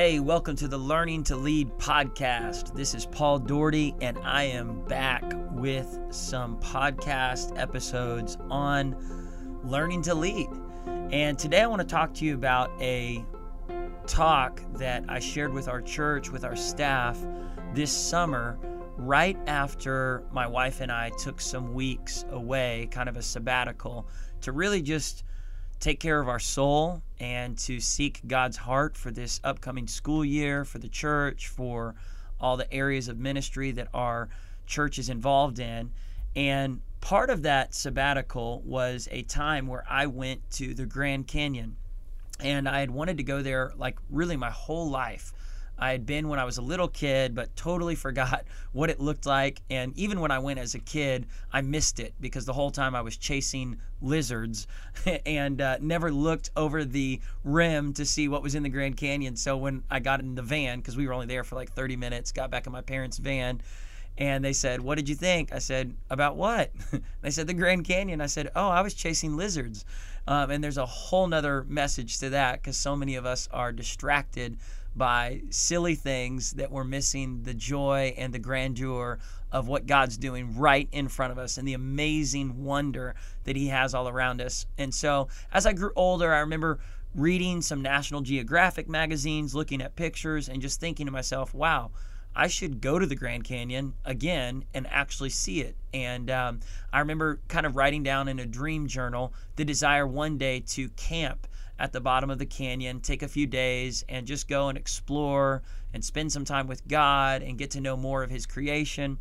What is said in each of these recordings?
Hey, welcome to the Learning to Lead podcast. This is Paul Doherty, and I am back with some podcast episodes on learning to lead. And today I want to talk to you about a talk that I shared with our church, with our staff this summer, right after my wife and I took some weeks away, kind of a sabbatical, to really just take care of our soul and to seek God's heart for this upcoming school year, for the church, for all the areas of ministry that our church is involved in. And part of that sabbatical was a time where I went to the Grand Canyon. And I had wanted to go there like really my whole life. I had been when I was a little kid, but totally forgot what it looked like. And even when I went as a kid, I missed it because the whole time I was chasing lizards and uh, never looked over the rim to see what was in the Grand Canyon. So when I got in the van, because we were only there for like 30 minutes, got back in my parents' van, and they said, What did you think? I said, About what? they said, The Grand Canyon. I said, Oh, I was chasing lizards. Um, and there's a whole nother message to that because so many of us are distracted by silly things that we're missing the joy and the grandeur of what God's doing right in front of us and the amazing wonder that He has all around us. And so, as I grew older, I remember reading some National Geographic magazines, looking at pictures, and just thinking to myself, wow. I should go to the Grand Canyon again and actually see it. And um, I remember kind of writing down in a dream journal the desire one day to camp at the bottom of the canyon, take a few days, and just go and explore and spend some time with God and get to know more of His creation.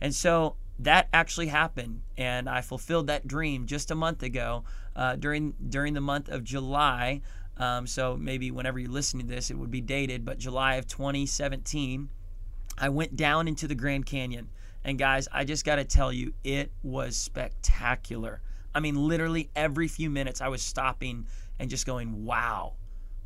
And so that actually happened, and I fulfilled that dream just a month ago uh, during during the month of July. Um, so maybe whenever you listen to this, it would be dated, but July of 2017, I went down into the Grand Canyon. And guys, I just got to tell you, it was spectacular. I mean, literally every few minutes, I was stopping and just going, wow,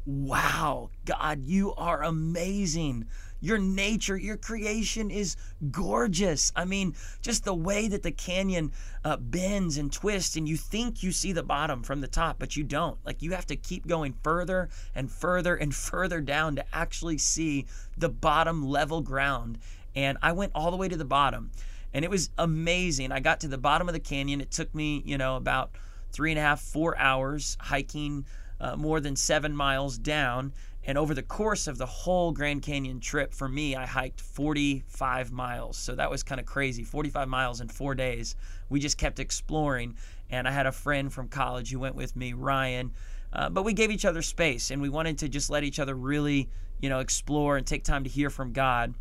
wow, God, you are amazing. Your nature, your creation is gorgeous. I mean, just the way that the canyon uh, bends and twists, and you think you see the bottom from the top, but you don't. Like, you have to keep going further and further and further down to actually see the bottom level ground. And I went all the way to the bottom, and it was amazing. I got to the bottom of the canyon. It took me, you know, about three and a half, four hours hiking uh, more than seven miles down. And over the course of the whole Grand Canyon trip, for me, I hiked 45 miles. So that was kind of crazy 45 miles in four days. We just kept exploring. And I had a friend from college who went with me, Ryan. Uh, but we gave each other space and we wanted to just let each other really, you know, explore and take time to hear from God.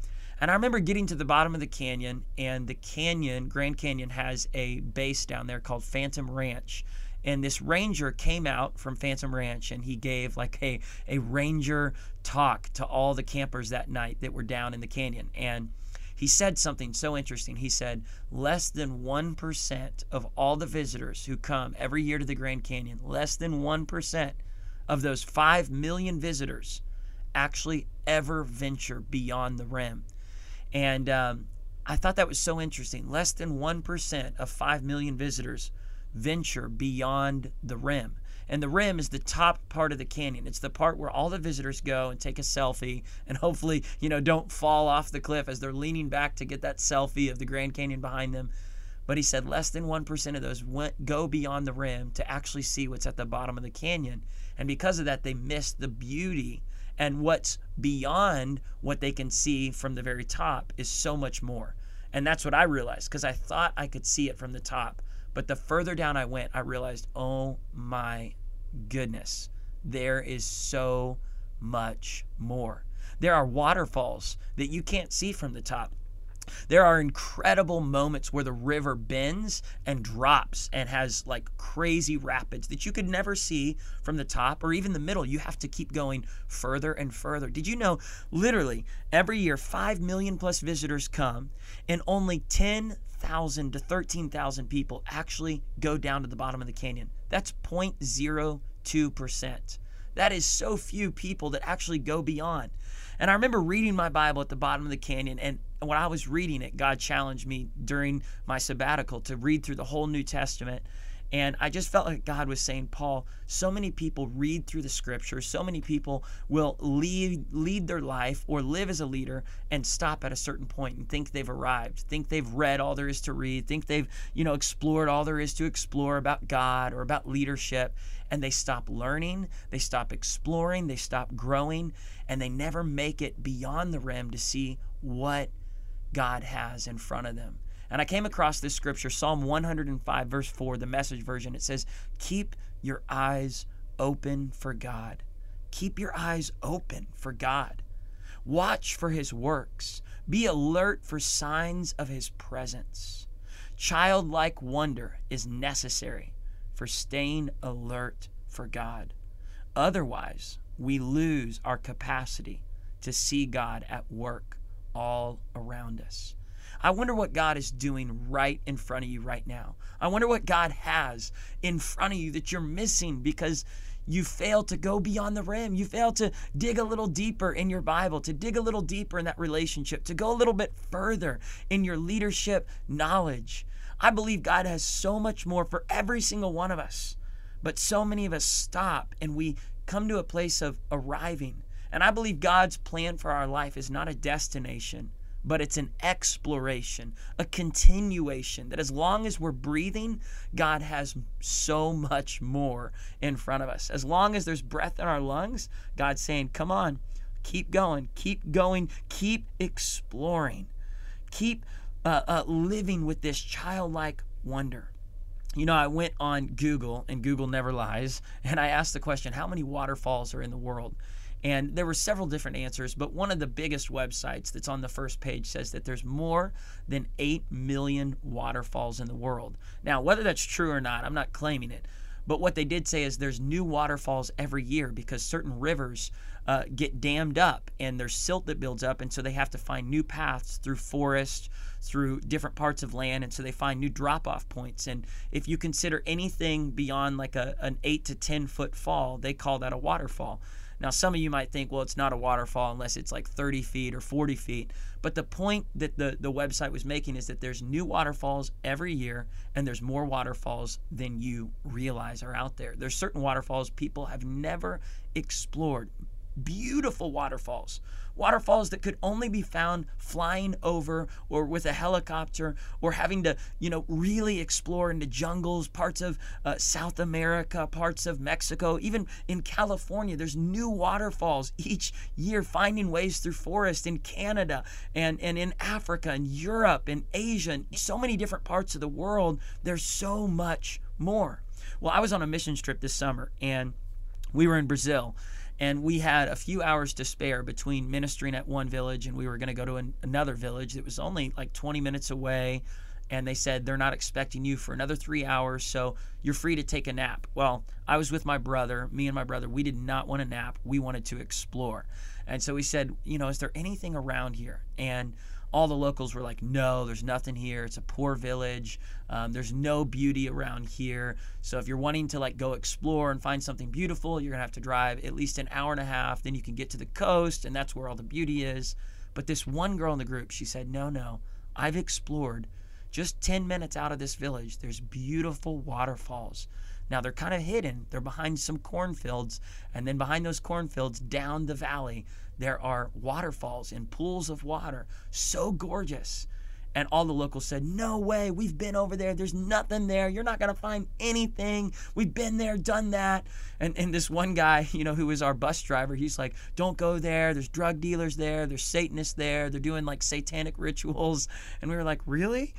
And I remember getting to the bottom of the canyon, and the canyon, Grand Canyon, has a base down there called Phantom Ranch and this ranger came out from Phantom Ranch and he gave like a, a ranger talk to all the campers that night that were down in the canyon. And he said something so interesting. He said, less than 1% of all the visitors who come every year to the Grand Canyon, less than 1% of those 5 million visitors actually ever venture beyond the rim. And um, I thought that was so interesting. Less than 1% of 5 million visitors venture beyond the rim. And the rim is the top part of the canyon. It's the part where all the visitors go and take a selfie and hopefully, you know, don't fall off the cliff as they're leaning back to get that selfie of the Grand Canyon behind them. But he said less than 1% of those went, go beyond the rim to actually see what's at the bottom of the canyon. And because of that, they miss the beauty. And what's beyond what they can see from the very top is so much more. And that's what I realized because I thought I could see it from the top. But the further down I went, I realized, oh my goodness, there is so much more. There are waterfalls that you can't see from the top. There are incredible moments where the river bends and drops and has like crazy rapids that you could never see from the top or even the middle. You have to keep going further and further. Did you know literally every year 5 million plus visitors come and only 10 thousand to 13,000 people actually go down to the bottom of the canyon. That's 0.02%. That is so few people that actually go beyond. And I remember reading my Bible at the bottom of the canyon, and when I was reading it, God challenged me during my sabbatical to read through the whole New Testament. And I just felt like God was saying, Paul, so many people read through the scriptures, so many people will lead lead their life or live as a leader and stop at a certain point and think they've arrived, think they've read all there is to read, think they've, you know, explored all there is to explore about God or about leadership, and they stop learning, they stop exploring, they stop growing, and they never make it beyond the rim to see what God has in front of them. And I came across this scripture, Psalm 105, verse 4, the message version. It says, Keep your eyes open for God. Keep your eyes open for God. Watch for his works. Be alert for signs of his presence. Childlike wonder is necessary for staying alert for God. Otherwise, we lose our capacity to see God at work all around us. I wonder what God is doing right in front of you right now. I wonder what God has in front of you that you're missing because you fail to go beyond the rim. You fail to dig a little deeper in your Bible, to dig a little deeper in that relationship, to go a little bit further in your leadership knowledge. I believe God has so much more for every single one of us. But so many of us stop and we come to a place of arriving. And I believe God's plan for our life is not a destination, but it's an exploration, a continuation that as long as we're breathing, God has so much more in front of us. As long as there's breath in our lungs, God's saying, Come on, keep going, keep going, keep exploring, keep uh, uh, living with this childlike wonder. You know, I went on Google, and Google never lies, and I asked the question, How many waterfalls are in the world? And there were several different answers, but one of the biggest websites that's on the first page says that there's more than 8 million waterfalls in the world. Now, whether that's true or not, I'm not claiming it. But what they did say is there's new waterfalls every year because certain rivers uh, get dammed up and there's silt that builds up. And so they have to find new paths through forest, through different parts of land. And so they find new drop off points. And if you consider anything beyond like a, an 8 to 10 foot fall, they call that a waterfall. Now, some of you might think, well, it's not a waterfall unless it's like 30 feet or 40 feet. But the point that the, the website was making is that there's new waterfalls every year, and there's more waterfalls than you realize are out there. There's certain waterfalls people have never explored beautiful waterfalls. Waterfalls that could only be found flying over or with a helicopter or having to, you know, really explore into jungles, parts of uh, South America, parts of Mexico, even in California. There's new waterfalls each year finding ways through forest in Canada and, and in Africa and Europe and Asia and so many different parts of the world. There's so much more. Well, I was on a mission trip this summer and we were in Brazil and we had a few hours to spare between ministering at one village and we were going to go to an, another village that was only like 20 minutes away and they said they're not expecting you for another three hours so you're free to take a nap. Well i was with my brother me and my brother we did not want a nap we wanted to explore. And so we said you know is there anything around here? And all the locals were like, no, there's nothing here. It's a poor village. Um, there's no beauty around here. So if you're wanting to like go explore and find something beautiful, you're gonna have to drive at least an hour and a half. Then you can get to the coast, and that's where all the beauty is. But this one girl in the group, she said, no, no, I've explored. Just 10 minutes out of this village, there's beautiful waterfalls. Now they're kind of hidden. They're behind some cornfields, and then behind those cornfields, down the valley, there are waterfalls and pools of water. So gorgeous. And all the locals said, No way, we've been over there. There's nothing there. You're not going to find anything. We've been there, done that. And, and this one guy, you know, who was our bus driver, he's like, Don't go there. There's drug dealers there. There's Satanists there. They're doing like satanic rituals. And we were like, Really?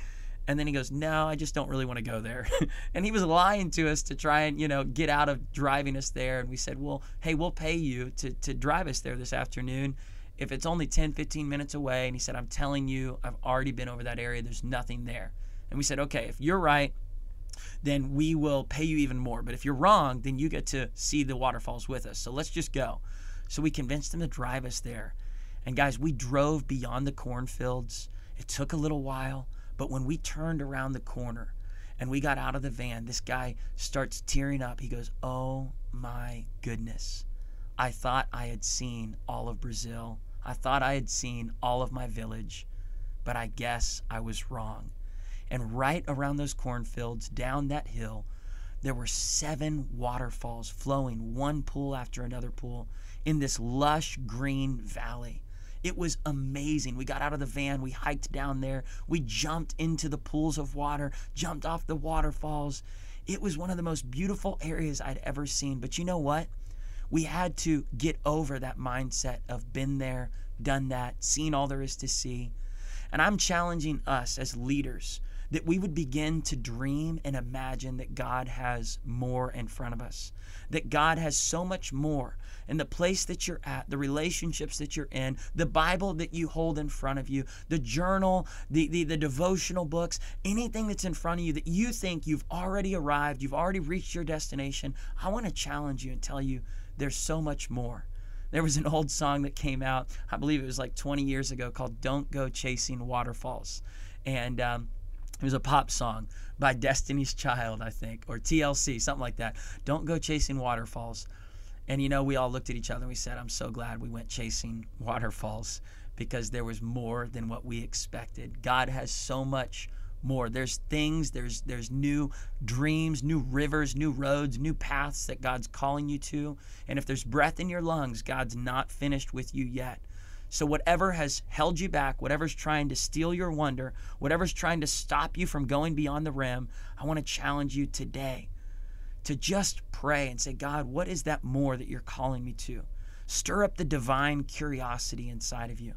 And then he goes, No, I just don't really want to go there. and he was lying to us to try and, you know, get out of driving us there. And we said, Well, hey, we'll pay you to, to drive us there this afternoon if it's only 10, 15 minutes away. And he said, I'm telling you, I've already been over that area. There's nothing there. And we said, Okay, if you're right, then we will pay you even more. But if you're wrong, then you get to see the waterfalls with us. So let's just go. So we convinced him to drive us there. And guys, we drove beyond the cornfields. It took a little while. But when we turned around the corner and we got out of the van, this guy starts tearing up. He goes, Oh my goodness. I thought I had seen all of Brazil. I thought I had seen all of my village, but I guess I was wrong. And right around those cornfields, down that hill, there were seven waterfalls flowing, one pool after another pool, in this lush green valley. It was amazing. We got out of the van, we hiked down there, we jumped into the pools of water, jumped off the waterfalls. It was one of the most beautiful areas I'd ever seen. But you know what? We had to get over that mindset of been there, done that, seen all there is to see. And I'm challenging us as leaders that we would begin to dream and imagine that God has more in front of us, that God has so much more in the place that you're at, the relationships that you're in, the Bible that you hold in front of you, the journal, the, the, the devotional books, anything that's in front of you that you think you've already arrived, you've already reached your destination. I want to challenge you and tell you there's so much more. There was an old song that came out, I believe it was like 20 years ago, called Don't Go Chasing Waterfalls. And um, it was a pop song by Destiny's Child, I think, or TLC, something like that. Don't go chasing waterfalls. And you know, we all looked at each other and we said, I'm so glad we went chasing waterfalls because there was more than what we expected. God has so much more. There's things, there's there's new dreams, new rivers, new roads, new paths that God's calling you to. And if there's breath in your lungs, God's not finished with you yet. So, whatever has held you back, whatever's trying to steal your wonder, whatever's trying to stop you from going beyond the rim, I want to challenge you today to just pray and say, God, what is that more that you're calling me to? Stir up the divine curiosity inside of you.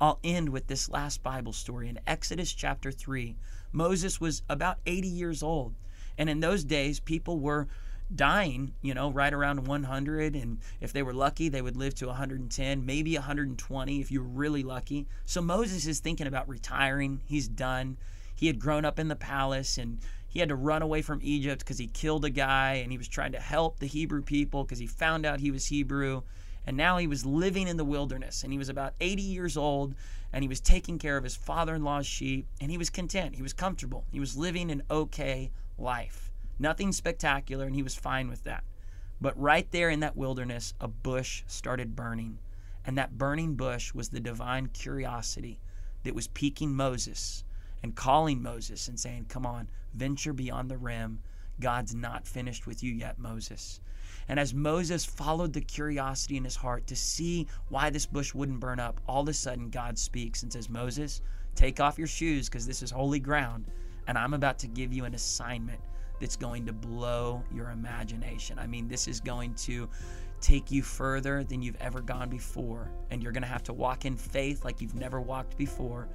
I'll end with this last Bible story. In Exodus chapter 3, Moses was about 80 years old. And in those days, people were dying, you know, right around 100. And if they were lucky, they would live to 110, maybe 120 if you were really lucky. So Moses is thinking about retiring. He's done. He had grown up in the palace and he had to run away from Egypt because he killed a guy and he was trying to help the Hebrew people because he found out he was Hebrew. And now he was living in the wilderness and he was about 80 years old and he was taking care of his father in law's sheep and he was content. He was comfortable. He was living an okay life. Nothing spectacular, and he was fine with that. But right there in that wilderness, a bush started burning. And that burning bush was the divine curiosity that was piquing Moses and calling Moses and saying, Come on, venture beyond the rim. God's not finished with you yet, Moses. And as Moses followed the curiosity in his heart to see why this bush wouldn't burn up, all of a sudden God speaks and says, Moses, take off your shoes because this is holy ground, and I'm about to give you an assignment that's going to blow your imagination. I mean, this is going to take you further than you've ever gone before. And you're going to have to walk in faith like you've never walked before,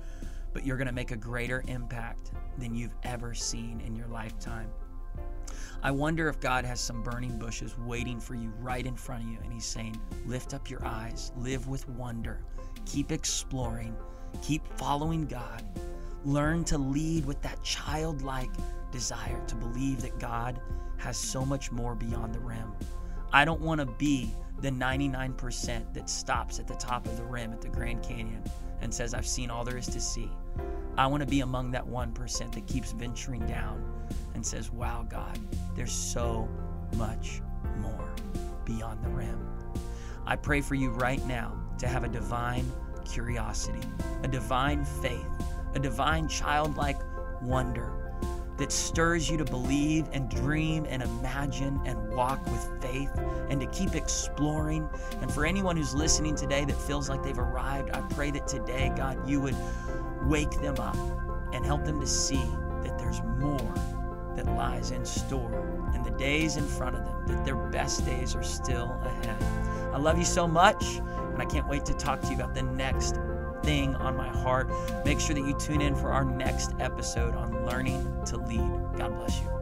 but you're going to make a greater impact than you've ever seen in your lifetime. I wonder if God has some burning bushes waiting for you right in front of you, and He's saying, Lift up your eyes, live with wonder, keep exploring, keep following God, learn to lead with that childlike desire to believe that God has so much more beyond the rim. I don't want to be the 99% that stops at the top of the rim at the Grand Canyon and says, I've seen all there is to see. I want to be among that 1% that keeps venturing down and says, Wow, God, there's so much more beyond the rim. I pray for you right now to have a divine curiosity, a divine faith, a divine childlike wonder that stirs you to believe and dream and imagine and walk with faith and to keep exploring. And for anyone who's listening today that feels like they've arrived, I pray that today, God, you would wake them up and help them to see that there's more that lies in store in the days in front of them, that their best days are still ahead. I love you so much, and I can't wait to talk to you about the next thing on my heart. Make sure that you tune in for our next episode on learning to lead. God bless you.